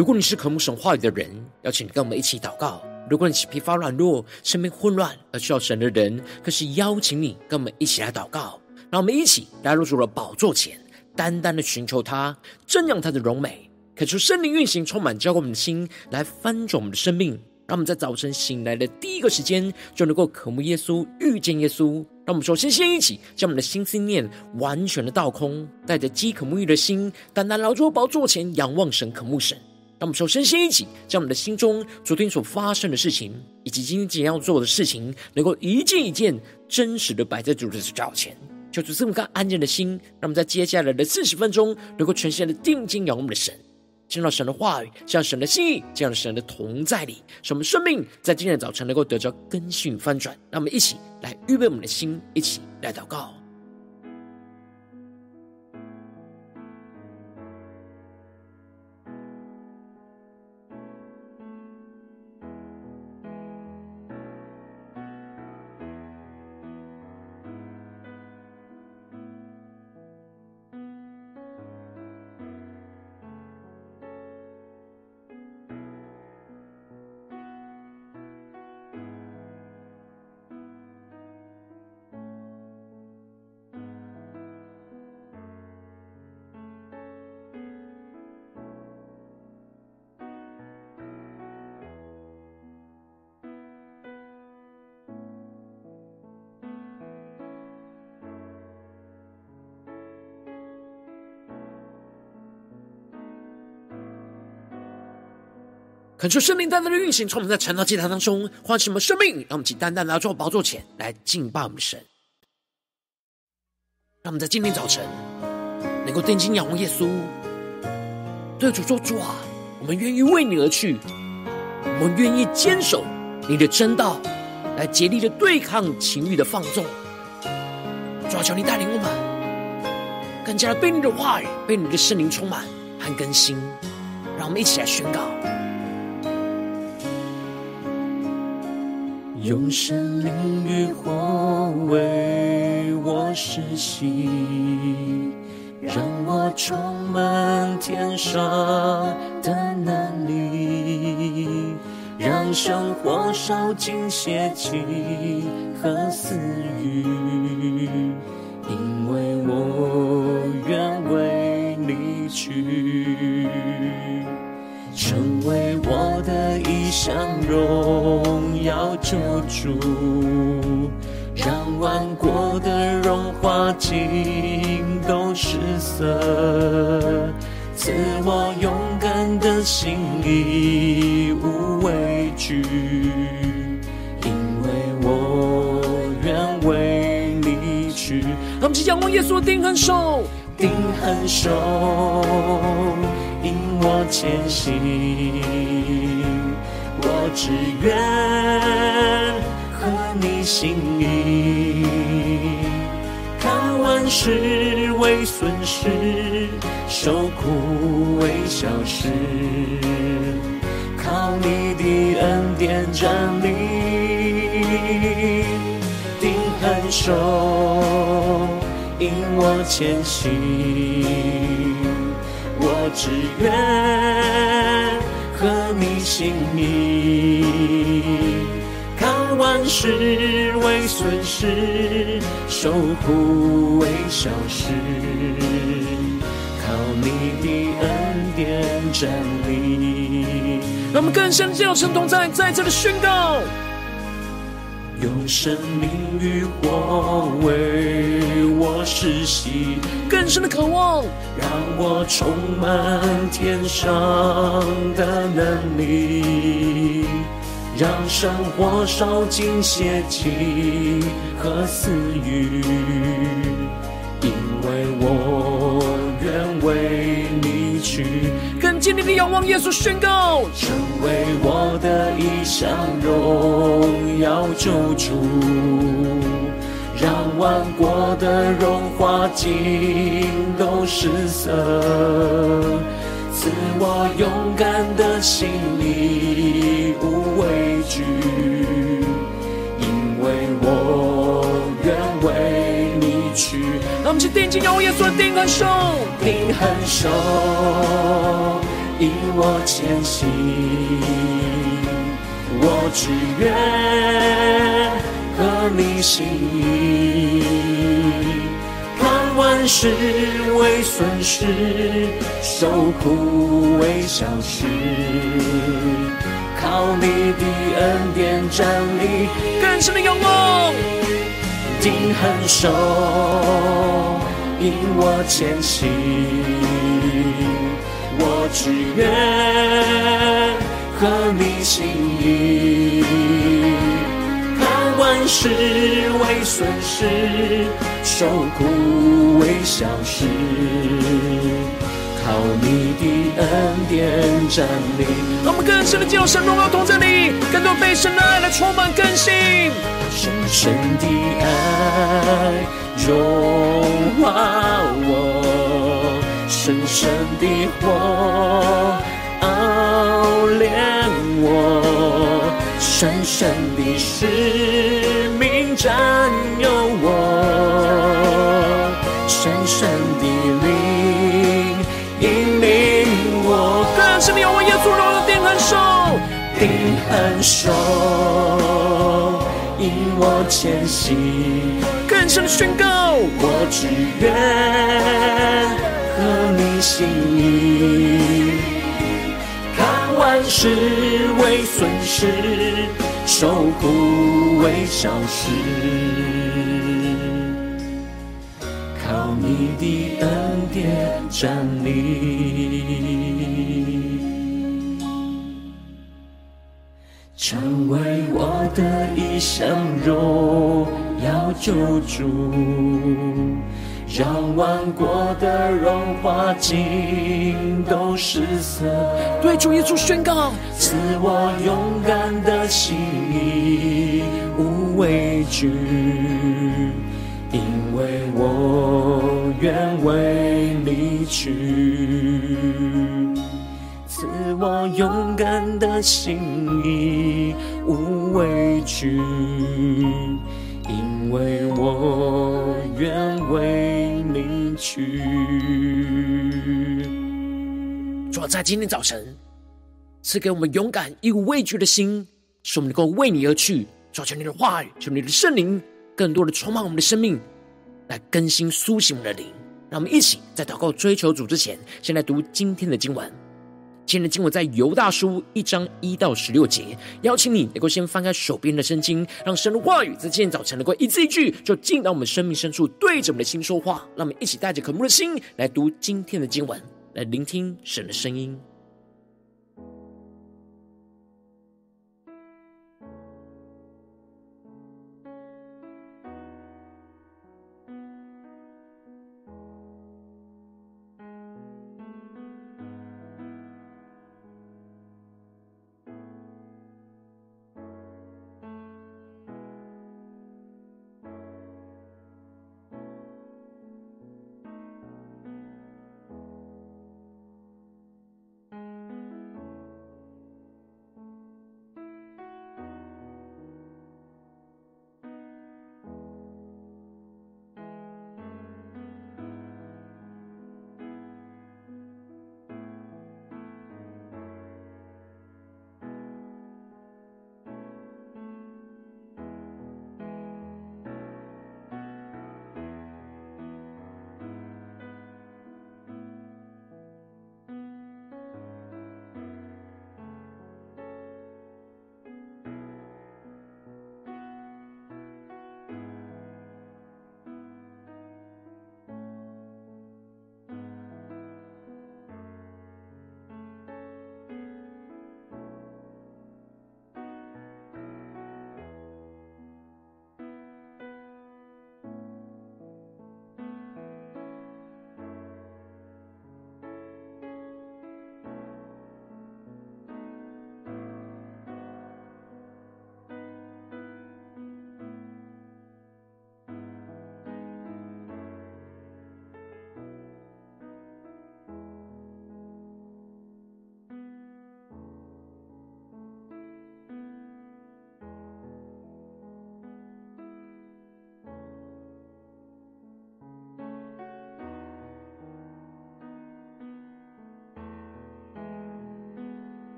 如果你是渴慕神话语的人，邀请你跟我们一起祷告；如果你是疲乏软弱、生命混乱而需要神的人，更是邀请你跟我们一起来祷告。让我们一起来入主了宝座前，单单的寻求他，瞻仰他的荣美，恳求圣灵运行，充满浇灌我们的心，来翻转我们的生命。让我们在早晨醒来的第一个时间，就能够渴慕耶稣、遇见耶稣。让我们首先先一起将我们的心思念完全的倒空，带着饥渴沐浴的心，单单来到宝座前仰望神、渴慕神。让我们首先先一起将我们的心中昨天所发生的事情，以及今天即将要做的事情，能够一件一件真实的摆在主的脚前，求主赐我们安静的心，让我们在接下来的四十分钟，能够全心的定睛仰望我们的神。听到神的话语，像神的心意，这样的神的同在里，使我们生命在今天的早晨能够得着更新翻转。让我们一起来预备我们的心，一起来祷告。恳求圣灵单单的运行，从我们在晨祷祭坛当中唤醒我们生命，让我们请单单来到宝座前来敬拜我们神。让我们在今天早晨能够定睛仰望耶稣，对主说：“主啊，我们愿意为你而去，我们愿意坚守你的真道，来竭力的对抗情欲的放纵。”主啊，求你带领我们更加的被你的话语、被你的圣灵充满和更新。让我们一起来宣告。用生命与火为我施洗，让我充满天上的能力，让生活烧尽邪气和私欲，因为我愿为你去。成为我的一项荣耀救主，让万国的荣华尽都失色，赐我勇敢的心，义无畏惧，因为我愿为你去。让我们仰望耶稣的定恒手，定恒手。引我前行，我只愿合你心意，看万事为损失，受苦为小事，靠你的恩典站立，定恒手，引我前行。我只愿合你心意，看万事为损失，受苦为小事，靠你的恩典站立。让我们更深叫神同在，在这里宣告。用生命与火为我实洗，更深的渴望，让我充满天上的能力，让生活烧尽邪气和私欲，坚定的仰望耶稣，宣告成为我的一项荣耀救主，让万国的荣华尽都失色，赐我勇敢的心，义无畏惧，因为我愿为你去。让我们去定睛仰望耶稣的定恒手，定恒手。引我前行。我只愿合你心意，看万事为损失，受苦为小事。靠你的恩典站立，更深的仰望，定恒守，引我前行。我只愿合你心意，看万事为损失，受苦为小事。靠你的恩典站立，让我们更深的进入神荣耀同在里，更多被神的爱来充满更新。深深的爱融化我，深深的火熬炼我，深深的使命占有我，深深的灵。引领我，更深的仰望耶稣荣耀的定恒守，定恒守，引我前行。更深的宣告，我只愿合你心意，看万事为损失，受苦为小事。靠你的恩典站立，成为我的一生荣耀救主，让万国的荣华尽都失色。对主耶稣宣告，赐我勇敢的心，无畏惧。因为我愿为你去，赐我勇敢的心，无畏惧。因为我愿为去。主要在今天早晨赐给我们勇敢、义无畏惧的心，使我们能够为你而去。抓住你的话语，求你的圣灵。更多的充满我们的生命，来更新苏醒我们的灵。让我们一起在祷告追求主之前，先来读今天的经文。今天的经文在犹大书一章一到十六节。邀请你能够先翻开手边的圣经，让神的话语在今天早晨能够一字一句，就进到我们生命深处，对着我们的心说话。让我们一起带着渴慕的心来读今天的经文，来聆听神的声音。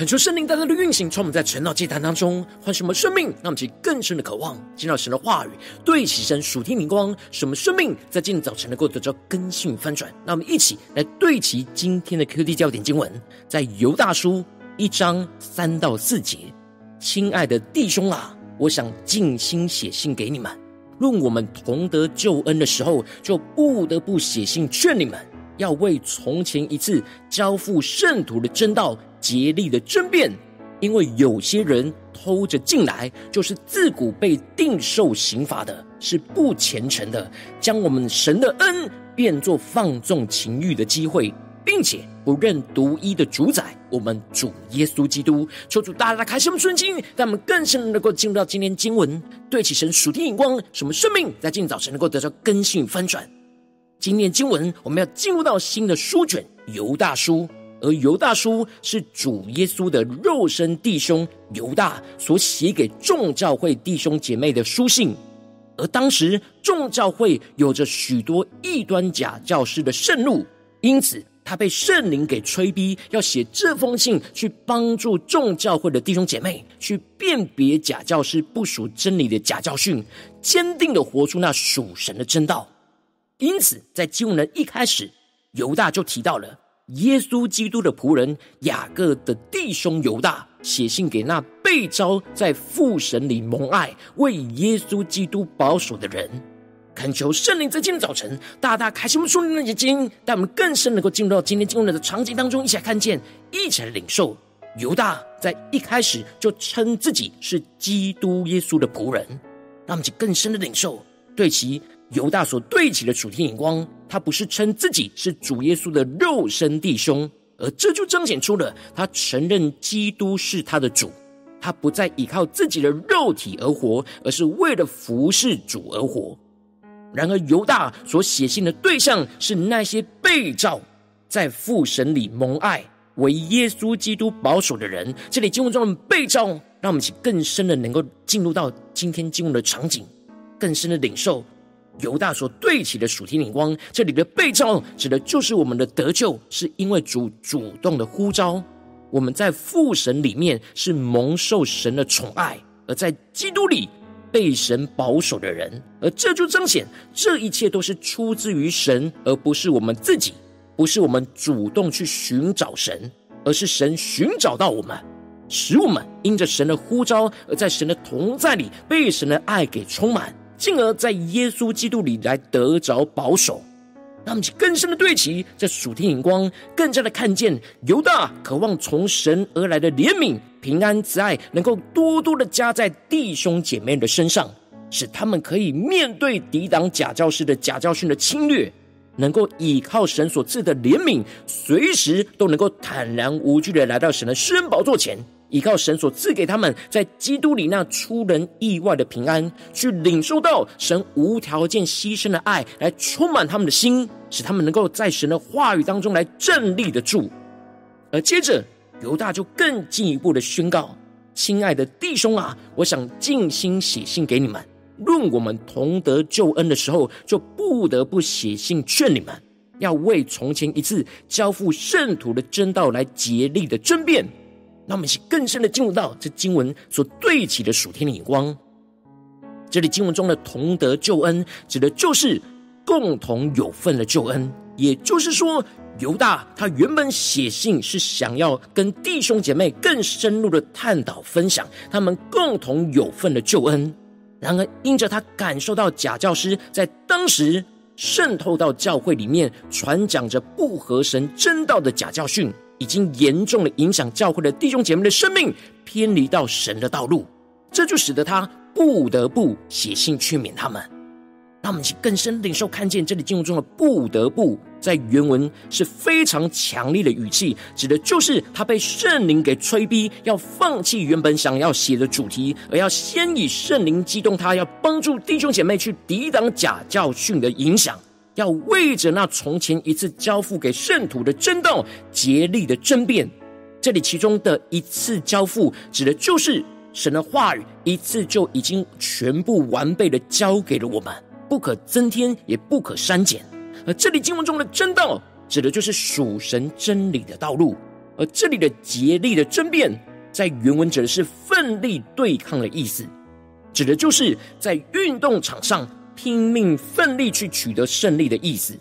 恳求圣灵大大的运行，充满在晨祷祭坛当中，唤醒我们生命，让我们起更深的渴望，见到神的话语，对齐神属天灵光，使我们生命在今天早晨能够得到更新翻转。那我们一起来对齐今天的 QD 焦点经文，在犹大书一章三到四节。亲爱的弟兄啊，我想尽心写信给你们，论我们同得救恩的时候，就不得不写信劝你们，要为从前一次交付圣徒的真道。竭力的争辩，因为有些人偷着进来，就是自古被定受刑罚的，是不虔诚的，将我们神的恩变作放纵情欲的机会，并且不认独一的主宰，我们主耶稣基督。求主大大开示我们顺经，让我们更深能够进入到今天经文，对起神属天眼光，使我们生命在今天早晨能够得到更新与翻转。今天经文我们要进入到新的书卷犹大书。而犹大书是主耶稣的肉身弟兄犹大所写给众教会弟兄姐妹的书信，而当时众教会有着许多异端假教师的盛怒，因此他被圣灵给催逼，要写这封信去帮助众教会的弟兄姐妹去辨别假教师不属真理的假教训，坚定的活出那属神的真道。因此，在经文的一开始，犹大就提到了。耶稣基督的仆人雅各的弟兄犹大写信给那被召在父神里蒙爱、为耶稣基督保守的人，恳求圣灵在今天早晨大大开启我们属灵的眼睛，带我们更深能够进入到今天经文的场景当中，一起来看见，一起来领受。犹大在一开始就称自己是基督耶稣的仆人，让我们去更深的领受，对其。犹大所对齐的主题眼光，他不是称自己是主耶稣的肉身弟兄，而这就彰显出了他承认基督是他的主，他不再依靠自己的肉体而活，而是为了服侍主而活。然而，犹大所写信的对象是那些被召在父神里蒙爱、为耶稣基督保守的人。这里经文中的被召，让我们更深的能够进入到今天经文的场景，更深的领受。犹大所对齐的属天灵光，这里的被召指的就是我们的得救，是因为主主动的呼召。我们在父神里面是蒙受神的宠爱，而在基督里被神保守的人，而这就彰显这一切都是出自于神，而不是我们自己，不是我们主动去寻找神，而是神寻找到我们，使我们因着神的呼召，而在神的同在里被神的爱给充满。进而在耶稣基督里来得着保守，让我们更深的对齐这属天眼光，更加的看见犹大渴望从神而来的怜悯、平安、慈爱，能够多多的加在弟兄姐妹的身上，使他们可以面对抵挡假教师的假教训的侵略，能够依靠神所赐的怜悯，随时都能够坦然无惧的来到神的施恩宝座前。依靠神所赐给他们在基督里那出人意外的平安，去领受到神无条件牺牲的爱，来充满他们的心，使他们能够在神的话语当中来站立得住。而接着犹大就更进一步的宣告：“亲爱的弟兄啊，我想尽心写信给你们，论我们同得救恩的时候，就不得不写信劝你们，要为从前一次交付圣徒的真道来竭力的争辩。”让我们一起更深的进入到这经文所对齐的属天的眼光。这里经文中的同得救恩，指的就是共同有份的救恩。也就是说，犹大他原本写信是想要跟弟兄姐妹更深入的探讨分享他们共同有份的救恩。然而，因着他感受到假教师在当时渗透到教会里面，传讲着不合神真道的假教训。已经严重的影响教会的弟兄姐妹的生命，偏离到神的道路，这就使得他不得不写信劝勉他们。让我们去更深领受看见这里经文中的“不得不”在原文是非常强烈的语气，指的就是他被圣灵给催逼，要放弃原本想要写的主题，而要先以圣灵激动他，要帮助弟兄姐妹去抵挡假教训的影响。要为着那从前一次交付给圣徒的真道竭力的争辩，这里其中的一次交付，指的就是神的话语一次就已经全部完备的交给了我们，不可增添，也不可删减。而这里经文中的真道，指的就是属神真理的道路。而这里的竭力的争辩，在原文指的是奋力对抗的意思，指的就是在运动场上拼命奋力去取得胜利的意思。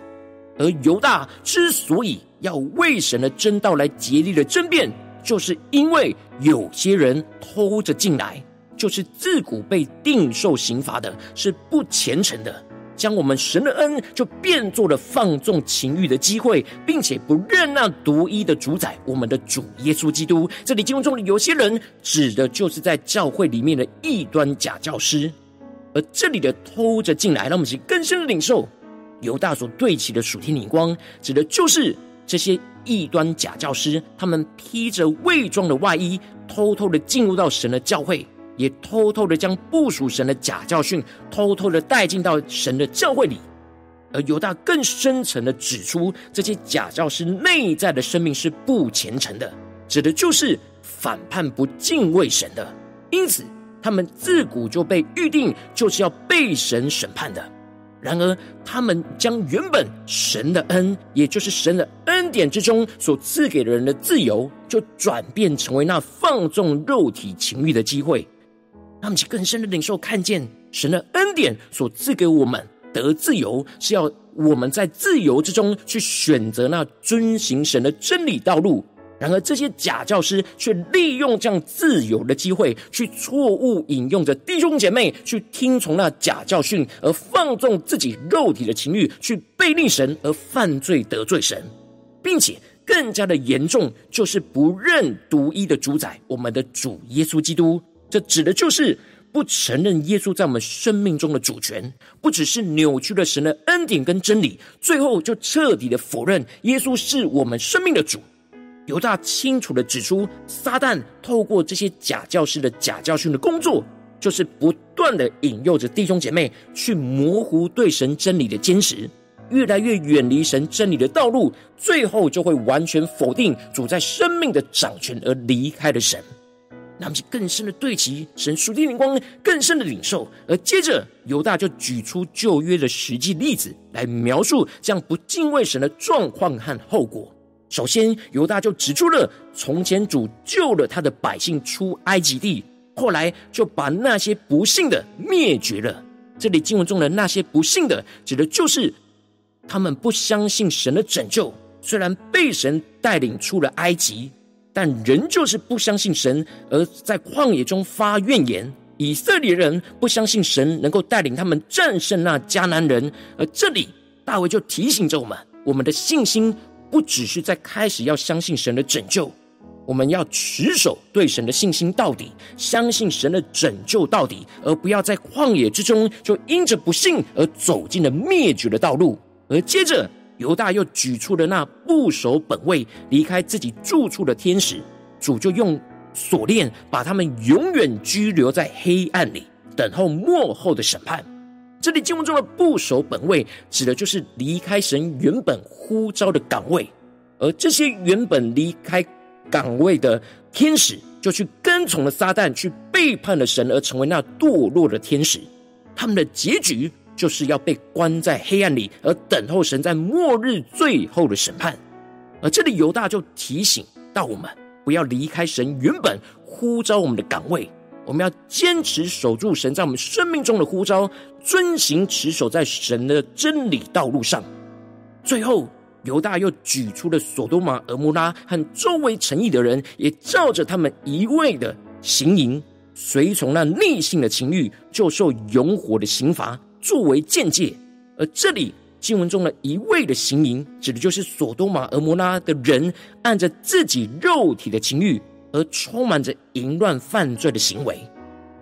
而犹大之所以要为神的真道来竭力的争辩，就是因为有些人偷着进来，就是自古被定受刑罚的，是不虔诚的。将我们神的恩就变作了放纵情欲的机会，并且不认那独一的主宰，我们的主耶稣基督。这里经文中的有些人，指的就是在教会里面的异端假教师。而这里的偷着进来，让我们去更深的领受犹大所对齐的属天灵光，指的就是这些异端假教师，他们披着伪装的外衣，偷偷的进入到神的教会。也偷偷的将不属神的假教训，偷偷的带进到神的教会里，而犹大更深层的指出，这些假教师内在的生命是不虔诚的，指的就是反叛不敬畏神的，因此他们自古就被预定就是要被神审判的。然而，他们将原本神的恩，也就是神的恩典之中所赐给人的自由，就转变成为那放纵肉体情欲的机会。让我们更深的领受，看见神的恩典所赐给我们得自由，是要我们在自由之中去选择那遵行神的真理道路。然而，这些假教师却利用这样自由的机会，去错误引用着弟兄姐妹去听从那假教训，而放纵自己肉体的情欲，去背逆神而犯罪得罪神，并且更加的严重，就是不认独一的主宰，我们的主耶稣基督。这指的就是不承认耶稣在我们生命中的主权，不只是扭曲了神的恩典跟真理，最后就彻底的否认耶稣是我们生命的主。犹大清楚的指出，撒旦透过这些假教师的假教训的工作，就是不断的引诱着弟兄姐妹去模糊对神真理的坚持，越来越远离神真理的道路，最后就会完全否定主在生命的掌权而离开了神。那么，更深的对齐神属天灵光，更深的领受。而接着，犹大就举出旧约的实际例子来描述这样不敬畏神的状况和后果。首先，犹大就指出了从前主救了他的百姓出埃及地，后来就把那些不信的灭绝了。这里经文中的那些不信的，指的就是他们不相信神的拯救，虽然被神带领出了埃及。但仍旧是不相信神，而在旷野中发怨言。以色列人不相信神能够带领他们战胜那迦南人，而这里大卫就提醒着我们：我们的信心不只是在开始要相信神的拯救，我们要持守对神的信心到底，相信神的拯救到底，而不要在旷野之中就因着不信而走进了灭绝的道路。而接着。犹大又举出了那不守本位、离开自己住处的天使，主就用锁链把他们永远拘留在黑暗里，等候末后的审判。这里经文中的不守本位，指的就是离开神原本呼召的岗位，而这些原本离开岗位的天使，就去跟从了撒旦，去背叛了神，而成为那堕落的天使。他们的结局。就是要被关在黑暗里，而等候神在末日最后的审判。而这里犹大就提醒到我们，不要离开神原本呼召我们的岗位，我们要坚持守住神在我们生命中的呼召，遵行持守在神的真理道路上。最后，犹大又举出了所多玛、蛾摩拉和周围城邑的人，也照着他们一味的行淫，随从那逆性的情欲，就受永火的刑罚。作为鉴戒，而这里经文中的一味的行淫，指的就是所多玛、蛾摩拉的人，按着自己肉体的情欲而充满着淫乱犯罪的行为；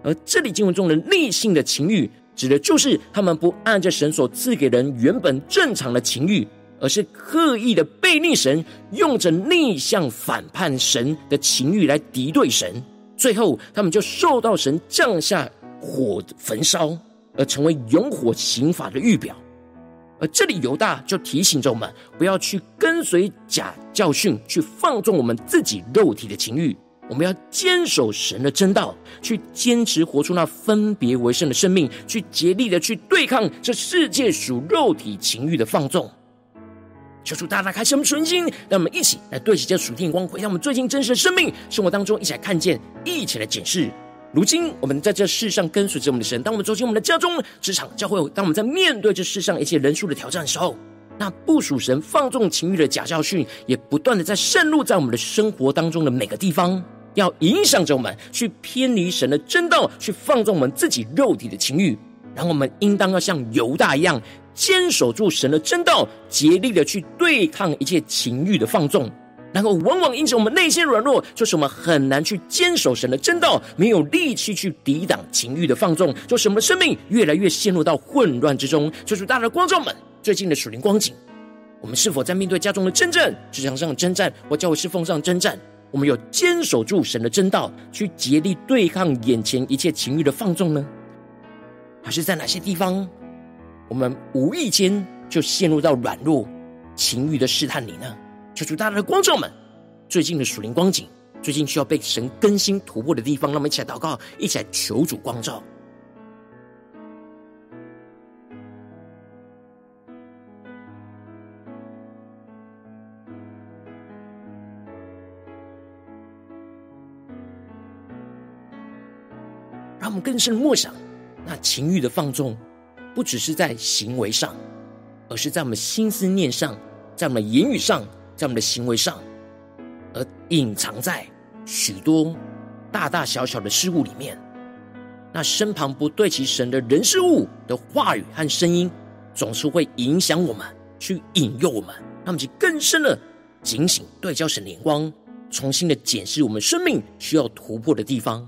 而这里经文中的逆性的情欲，指的就是他们不按着神所赐给人原本正常的情欲，而是刻意的背逆神，用着逆向反叛神的情欲来敌对神，最后他们就受到神降下火焚烧。而成为永火刑罚的预表，而这里犹大就提醒着我们，不要去跟随假教训，去放纵我们自己肉体的情欲。我们要坚守神的真道，去坚持活出那分别为圣的生命，去竭力的去对抗这世界属肉体情欲的放纵。求主大大开启我们纯心，让我们一起来对齐这属天光，回到我们最近真实的生命生活当中，一起来看见，一起来检视。如今我们在这世上跟随着我们的神，当我们走进我们的家中、职场、教会，当我们在面对这世上一切人数的挑战的时候，那不属神、放纵情欲的假教训，也不断的在渗入在我们的生活当中的每个地方，要影响着我们去偏离神的真道，去放纵我们自己肉体的情欲。然后我们应当要像犹大一样，坚守住神的真道，竭力的去对抗一切情欲的放纵。然后往往因着我们内心软弱，就是我们很难去坚守神的真道，没有力气去抵挡情欲的放纵，就是我们的生命越来越陷入到混乱之中。就是大家的观众们。最近的属灵光景，我们是否在面对家中的征战、职场上的征战或教会侍奉上的征战，我们有坚守住神的真道，去竭力对抗眼前一切情欲的放纵呢？还是在哪些地方，我们无意间就陷入到软弱、情欲的试探里呢？求主大大的光照们，最近的属灵光景，最近需要被神更新突破的地方，让我们一起来祷告，一起来求主光照。让我们更深的默想，那情欲的放纵，不只是在行为上，而是在我们心思念上，在我们言语上，在我们的行为上，而隐藏在许多大大小小的事物里面。那身旁不对齐神的人事物的话语和声音，总是会影响我们，去引诱我们，让我们去更深的警醒，对焦神的眼光，重新的检视我们生命需要突破的地方。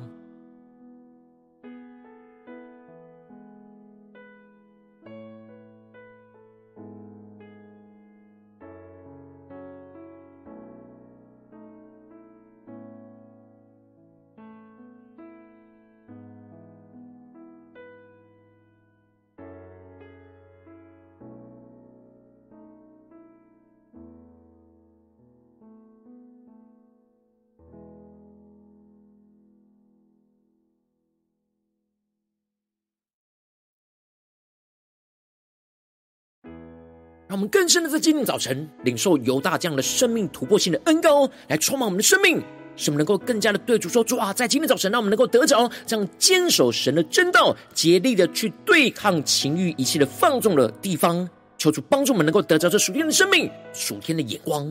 让我们更深的在今天早晨领受犹大这样的生命突破性的恩膏，来充满我们的生命，使我们能够更加的对主说：主啊，在今天早晨，让我们能够得着这样坚守神的真道，竭力的去对抗情欲一切的放纵的地方。求主帮助我们能够得着这属天的生命、属天的眼光。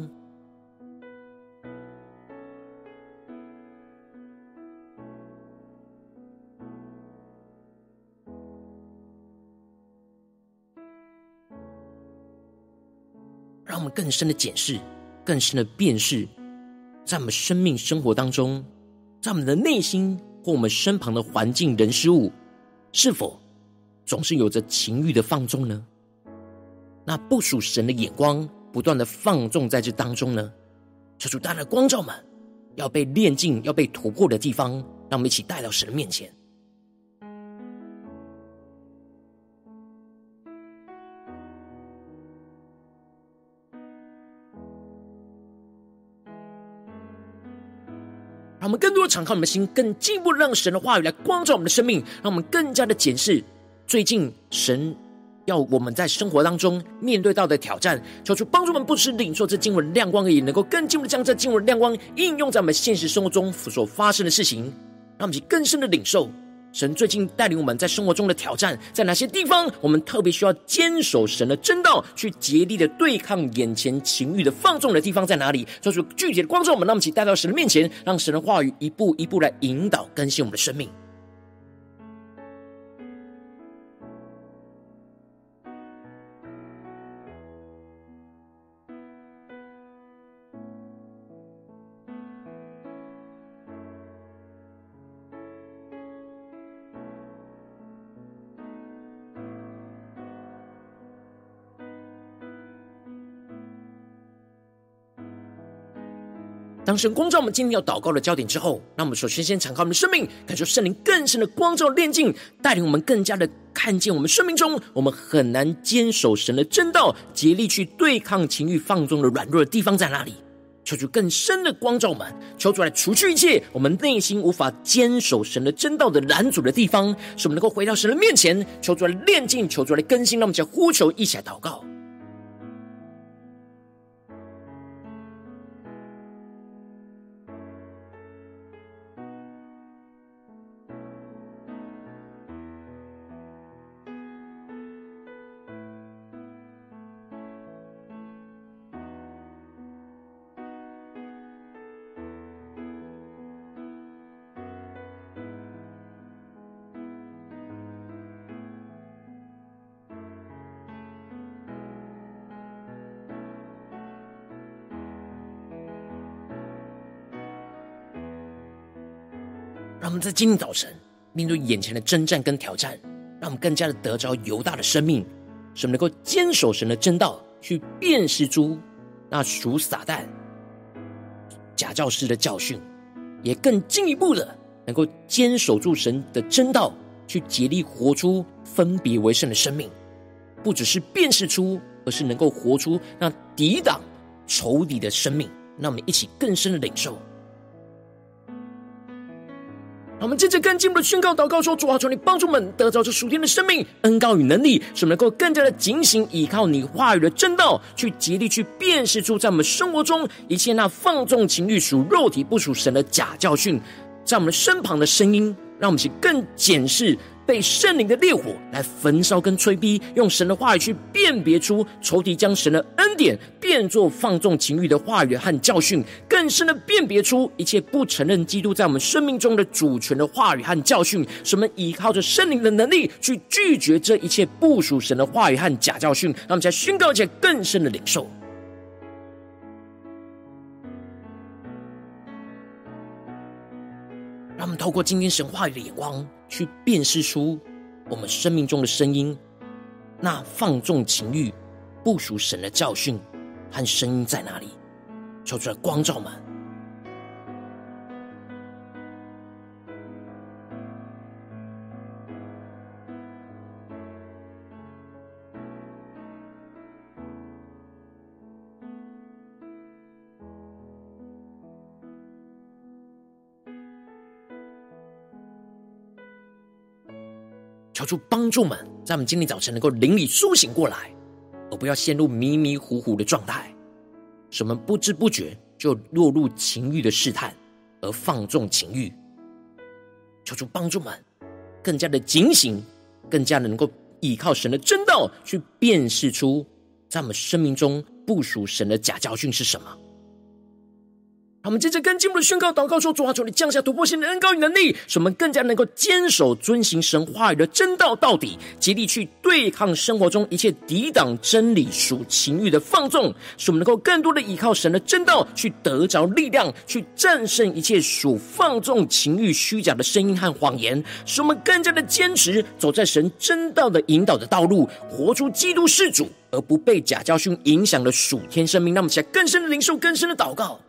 更深的检视，更深的辨识，在我们生命生活当中，在我们的内心或我们身旁的环境人事物，是否总是有着情欲的放纵呢？那不属神的眼光不断的放纵在这当中呢？求主大大的光照们，要被炼净、要被突破的地方，让我们一起带到神的面前。我们更多的敞开我们的心，更进一步让神的话语来光照我们的生命，让我们更加的检视最近神要我们在生活当中面对到的挑战，求主帮助我们，不只领受这经文的亮光而已，能够更进一步将这经文的亮光应用在我们现实生活中所发生的事情，让我们去更深的领受。神最近带领我们在生活中的挑战，在哪些地方我们特别需要坚守神的真道，去竭力的对抗眼前情欲的放纵的地方在哪里？做出具体的光照，我们那么请带到神的面前，让神的话语一步一步来引导更新我们的生命。当神光照我们今天要祷告的焦点之后，让我们首先先敞开我们的生命，感受圣灵更深的光照的炼净，带领我们更加的看见我们生命中我们很难坚守神的真道，竭力去对抗情欲放纵的软弱的地方在哪里？求主更深的光照我们，求主来除去一切我们内心无法坚守神的真道的拦阻的地方，使我们能够回到神的面前，求主来炼净，求主来更新，让我们一起呼求，一起来祷告。让我们在今天早晨面对眼前的征战跟挑战，让我们更加的得着犹大的生命，使我们能够坚守神的真道，去辨识出那属撒旦假教师的教训，也更进一步的能够坚守住神的真道，去竭力活出分别为圣的生命，不只是辨识出，而是能够活出那抵挡仇敌的生命。让我们一起更深的领受。我们接着更进一步的宣告祷告说：主啊，求你帮助我们得着这属天的生命、恩膏与能力，使我们能够更加的警醒，依靠你话语的真道，去竭力去辨识出在我们生活中一切那放纵情欲、属肉体不属神的假教训，在我们身旁的声音，让我们去更检视。被圣灵的烈火来焚烧跟催逼，用神的话语去辨别出仇敌将神的恩典变作放纵情欲的话语和教训，更深的辨别出一切不承认基督在我们生命中的主权的话语和教训。什么依靠着圣灵的能力去拒绝这一切不属神的话语和假教训，让我们再宣告一些更深的领受。让我们透过今天神话语的眼光，去辨识出我们生命中的声音，那放纵情欲、不属神的教训和声音在哪里？求出来光照们。求主帮助们，在我们今天早晨能够灵里苏醒过来，而不要陷入迷迷糊糊的状态，使我们不知不觉就落入情欲的试探，而放纵情欲。求主帮助们，更加的警醒，更加的能够依靠神的真道，去辨识出在我们生命中部署神的假教训是什么。我们接着跟进一步的宣告祷告说：主啊，求你降下突破性的恩膏与能力，使我们更加能够坚守遵行神话语的真道到底，竭力去对抗生活中一切抵挡真理属情欲的放纵，使我们能够更多的依靠神的真道，去得着力量，去战胜一切属放纵情欲虚假的声音和谎言，使我们更加的坚持走在神真道的引导的道路，活出基督是主，而不被假教训影响的属天生命。让我们起来更深的灵受，更深的祷告。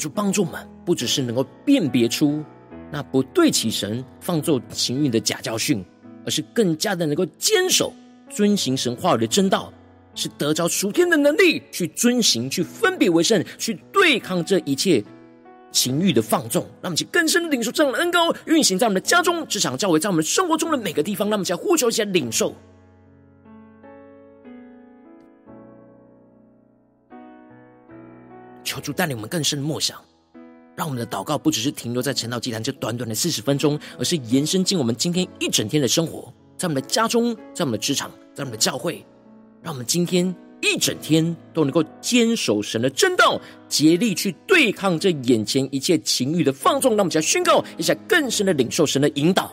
主帮助我们，不只是能够辨别出那不对齐神放纵情欲的假教训，而是更加的能够坚守遵行神话语的真道，是得着属天的能力去遵行、去分别为圣、去对抗这一切情欲的放纵。让我们去更深的领受这样的恩膏，运行在我们的家中、职场、教会，在我们生活中的每个地方。让我们去呼求一下领受。求主带领我们更深的默想，让我们的祷告不只是停留在晨祷祭坛这短短的四十分钟，而是延伸进我们今天一整天的生活，在我们的家中，在我们的职场，在我们的教会，让我们今天一整天都能够坚守神的正道，竭力去对抗这眼前一切情欲的放纵。让我们来宣告一下更深的领受神的引导。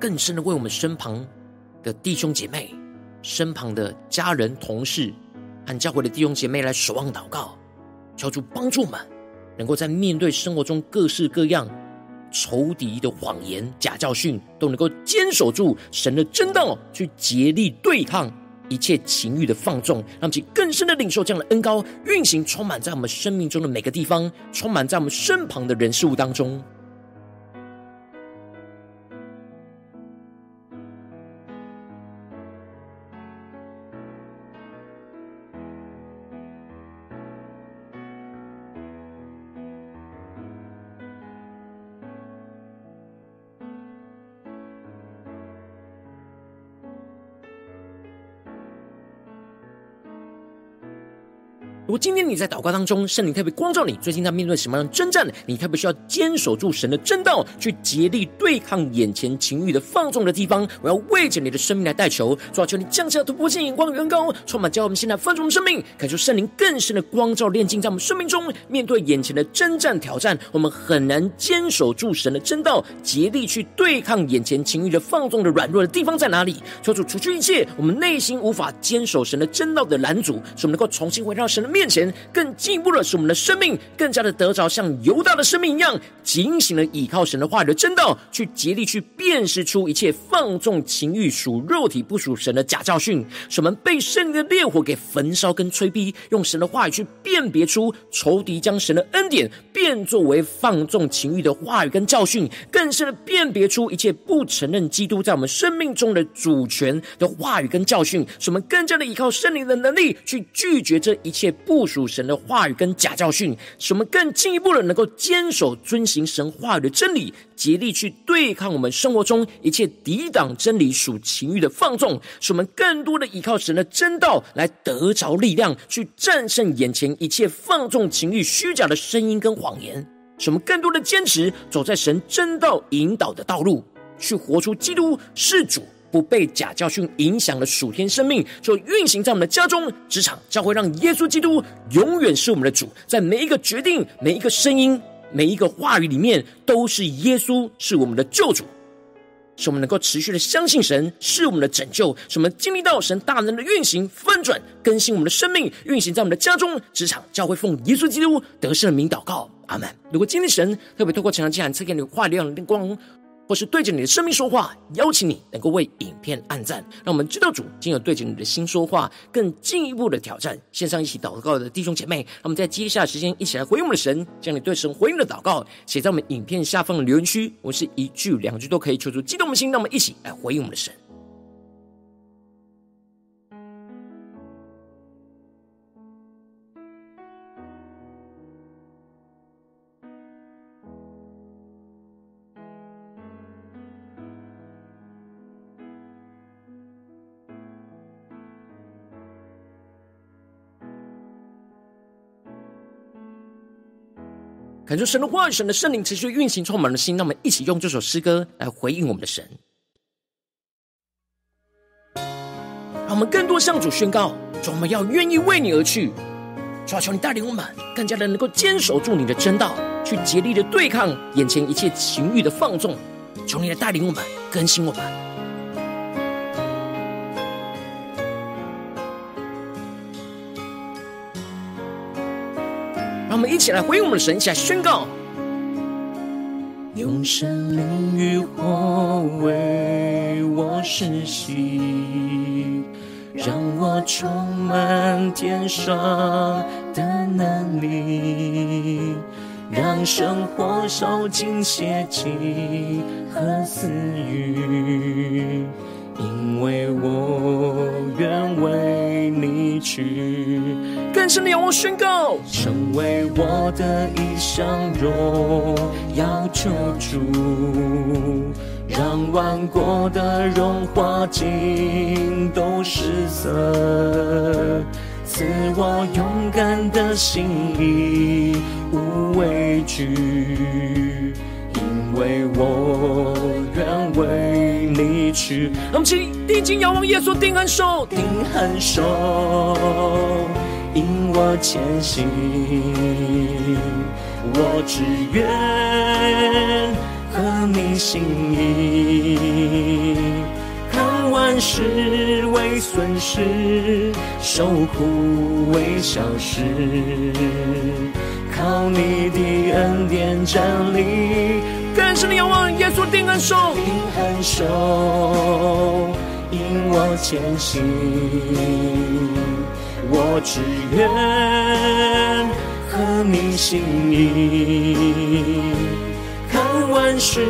更深的为我们身旁的弟兄姐妹、身旁的家人、同事和教会的弟兄姐妹来守望祷告，求主帮助我们，能够在面对生活中各式各样仇敌的谎言、假教训，都能够坚守住神的真道，去竭力对抗一切情欲的放纵，让其更深的领受这样的恩膏运行，充满在我们生命中的每个地方，充满在我们身旁的人事物当中。如果今天你在祷告当中，圣灵特别光照你，最近在面对什么样的征战？你特别需要坚守住神的真道，去竭力对抗眼前情欲的放纵的地方。我要为着你的生命来代求，主啊，求你降下突破性眼光与恩膏，充满教我们现在放纵的生命，感受圣灵更深的光照炼净在我们生命中。面对眼前的征战挑战，我们很难坚守住神的真道，竭力去对抗眼前情欲的放纵的软弱的地方在哪里？求主除去一切我们内心无法坚守神的真道的拦阻，使我们能够重新回到神的面面前更进一步的是，我们的生命更加的得着像犹大的生命一样，警醒的倚靠神的话语的真道，去竭力去辨识出一切放纵情欲属肉体不属神的假教训，使我们被圣灵的烈火给焚烧跟催逼，用神的话语去辨别出仇敌将神的恩典变作为放纵情欲的话语跟教训，更是的辨别出一切不承认基督在我们生命中的主权的话语跟教训，使我们更加的依靠圣灵的能力去拒绝这一切。部属神的话语跟假教训，使我们更进一步的能够坚守遵行神话语的真理，竭力去对抗我们生活中一切抵挡真理属情欲的放纵，使我们更多的依靠神的真道来得着力量，去战胜眼前一切放纵情欲虚假的声音跟谎言，使我们更多的坚持走在神真道引导的道路，去活出基督是主。不被假教训影响的属天生命，就运行在我们的家中、职场，教会让耶稣基督永远是我们的主。在每一个决定、每一个声音、每一个话语里面，都是耶稣是我们的救主，使我们能够持续的相信神是我们的拯救，使我们经历到神大能的运行、翻转、更新我们的生命，运行在我们的家中、职场，教会奉耶稣基督得胜的名祷告，阿门。如果今天神特别透过《晨光祭坛》赐给你话语亮的光。或是对着你的生命说话，邀请你能够为影片按赞，让我们知道主今有对着你的心说话，更进一步的挑战。线上一起祷告的弟兄姐妹，让我们在接下来时间一起来回应我们的神，将你对神回应的祷告写在我们影片下方的留言区。我是一句两句都可以，求出激动的心，让我们一起来回应我们的神。感受神的话语，神的圣灵持续运行，充满了心。让我们一起用这首诗歌来回应我们的神，让我们更多向主宣告：主，我们要愿意为你而去。主，求你带领我们，更加的能够坚守住你的真道，去竭力的对抗眼前一切情欲的放纵。求你来带领我们，更新我们。让我们一起来回应我们的神，一起来宣告：用神灵与火为我施洗，让我充满天上的能力，让生活受尽邪气和私欲，因为我愿为你去。更深的仰望宣告，成为我的一项荣耀救主，让万国的荣华尽都失色。赐我勇敢的心，无畏惧，为我愿为你去。我们起定睛仰望耶稣，定恒手，定恒手，引我前行。我只愿合你心意。看万事为损失，受苦为小事，靠你的恩典站立。更深的仰望耶稣定恒手，定恒手，引我前行。我只愿合你心意。看万事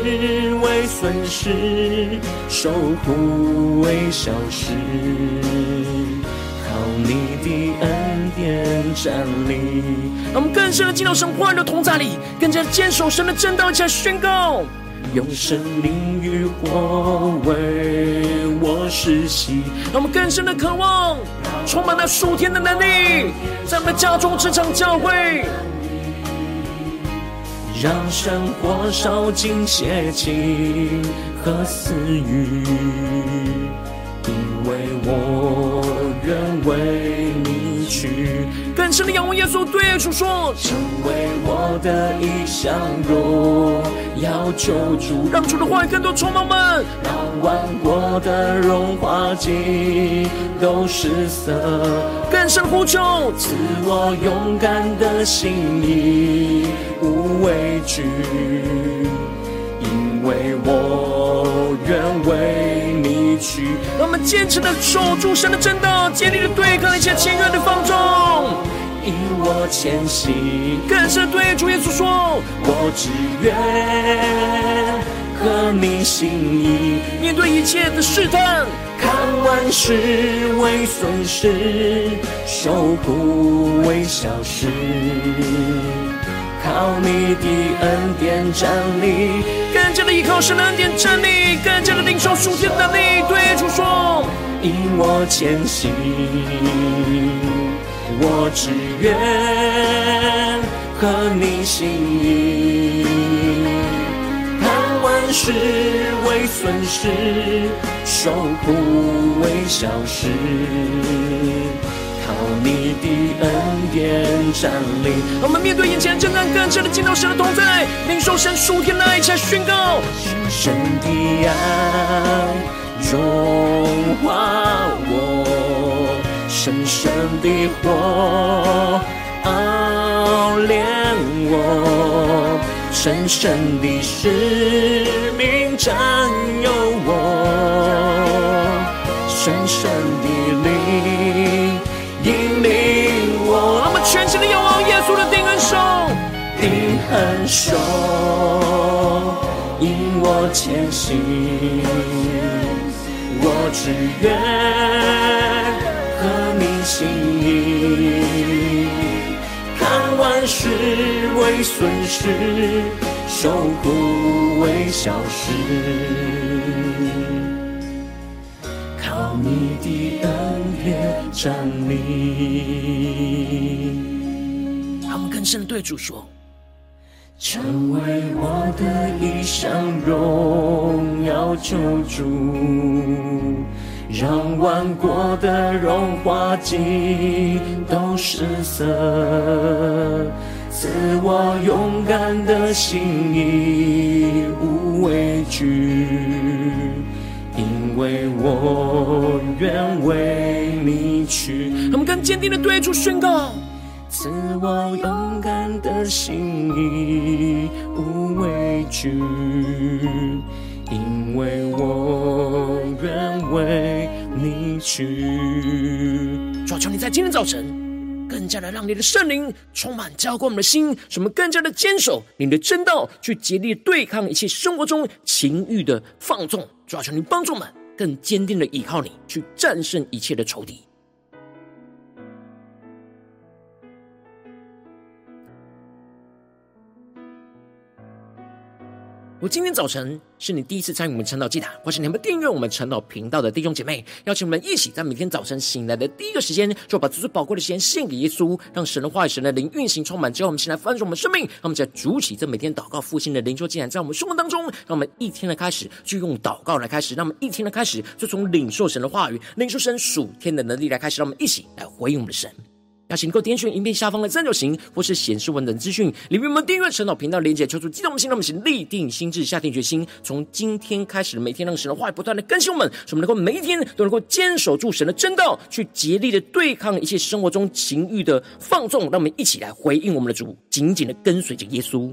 为损失，受苦为小事，你的恩典站立。让我们更深的进到神话语的同在里，更加坚守神的正道，一起宣告。用生命与火为我施洗，让我们更深的渴望，充满那属天的能力，在我们家中、职场、教会。让生活烧尽邪情和私欲，因为我愿为你去。更深的仰望耶稣，对主说：成为我的一项荣耀救主，让主的话语更多充满们，让万国的荣华尽都失色。更深呼求，赐我勇敢的心意。无畏惧，因为我让我们坚持的守住神的正道，坚定的对抗一切情欲的放纵，引我前行。更是对主耶稣说：我只愿合你心意。面对一切的试探，看万事为损失，受苦为小事。靠你的恩典站立，更加的依靠神恩典站立，更加的领受属天的能力。对主说，引我前行，我只愿合你心意。看万事为损失，受苦为小事。靠你的恩典站立。我们面对眼前真难更深的敬到神的同在，领受神属天的爱，才宣告神的爱融化我，深深的火熬炼我，深深的使命占有我，深深的手引我前行。我只愿合你心意，看万事为损失，受苦为小事。靠你的恩典站立，他们更深对主说：成为我的一项荣耀救主，让万国的荣华尽都失色，赐我勇敢的心，无畏惧。因为我愿为你去，我们更坚定的对主宣告：赐我勇敢的心，无畏惧。因为我愿为你去。主啊，求你在今天早晨，更加的让你的圣灵充满浇灌我们的心，使我们更加的坚守你的真道，去竭力对抗一切生活中情欲的放纵。主啊，求你帮助我们更坚定的依靠你，去战胜一切的仇敌。我今天早晨是你第一次参与我们晨祷祭坛，或是你们订阅我们晨祷频道的弟兄姐妹，邀请我们一起在每天早晨醒来的第一个时间，就把最最宝贵的时间献给耶稣，让神的话语、神的灵运行充满，之后我们先来翻转我们生命，让我们在主起这每天祷告复兴的灵修竟然，在我们生活当中，让我们一天的开始就用祷告来开始，让我们一天的开始就从领受神的话语、领受神属天的能力来开始，让我们一起来回应我们的神。要请能够点选影片下方的三角形，或是显示文本资讯里面我们订阅神道频道连接，求主激动我们心，让我们先立定心智，下定决心，从今天开始每天，让神的话语不断的更新我们，使我们能够每一天都能够坚守住神的正道，去竭力的对抗一切生活中情欲的放纵。让我们一起来回应我们的主，紧紧的跟随着耶稣。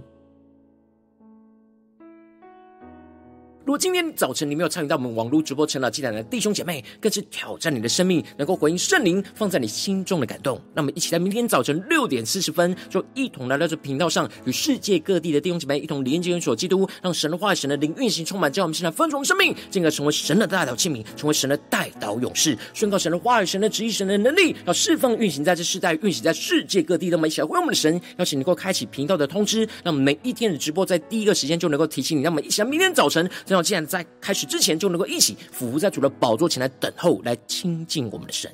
如果今天早晨你没有参与到我们网络直播晨祷祭坛的弟兄姐妹，更是挑战你的生命，能够回应圣灵放在你心中的感动。那么，一起在明天早晨六点四十分，就一同来到这频道上，与世界各地的弟兄姐妹一同连接、联锁基督，让神的话、神的灵运行充满，将我们现在分盛生命，进而成为神的代祷器皿，成为神的代祷勇士，宣告神的话语、神的旨意、神的能力，要释放运行在这世代，运行在世界各地。那么，一起来回我们的神，邀请你能够开启频道的通知，让每一天的直播在第一个时间就能够提醒你。那么，一起来明天早晨。既然在开始之前就能够一起伏在主的宝座前来等候，来亲近我们的神。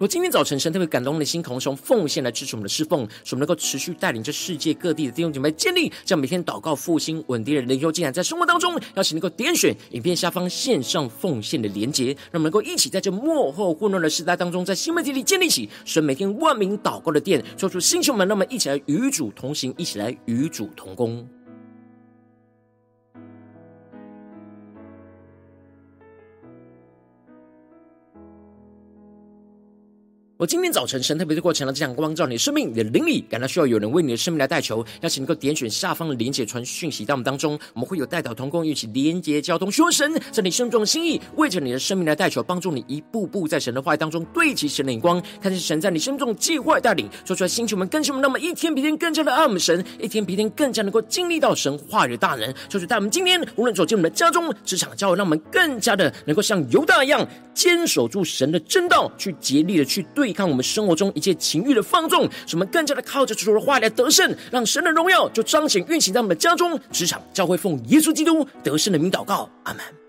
我今天早晨，神特别感动的心，同时从奉献来支持我们的侍奉，使我们能够持续带领着世界各地的弟兄姐妹建立这样每天祷告复兴稳定的灵修进展，在生活当中，邀请能够点选影片下方线上奉献的连结，让我们能够一起在这幕后混乱的时代当中，在新媒体里建立起神每天万名祷告的殿，做出星球们，那么一起来与主同行，一起来与主同工。我今天早晨，神特别的过程了，这样光照你的生命，你的灵里，感到需要有人为你的生命来代求，邀请能够点选下方的连结传讯息到我们当中，我们会有代祷同工一起连结交通，说神在你生中心意，为着你的生命来代求，帮助你一步步在神的话语当中对齐神的眼光，看见神在你生命中计划带领，说出来星球们更新我们，那么一天比一天更加的爱我们神，一天比一天更加能够经历到神话语的大能，就是带我们今天无论走进我们的家中、职场、教会，让我们更加的能够像犹大一样坚守住神的真道，去竭力的去对。抵抗我们生活中一切情欲的放纵，使我们更加的靠着主的话来得胜，让神的荣耀就彰显运行在我们的家中、职场、教会，奉耶稣基督得胜的名祷告，阿门。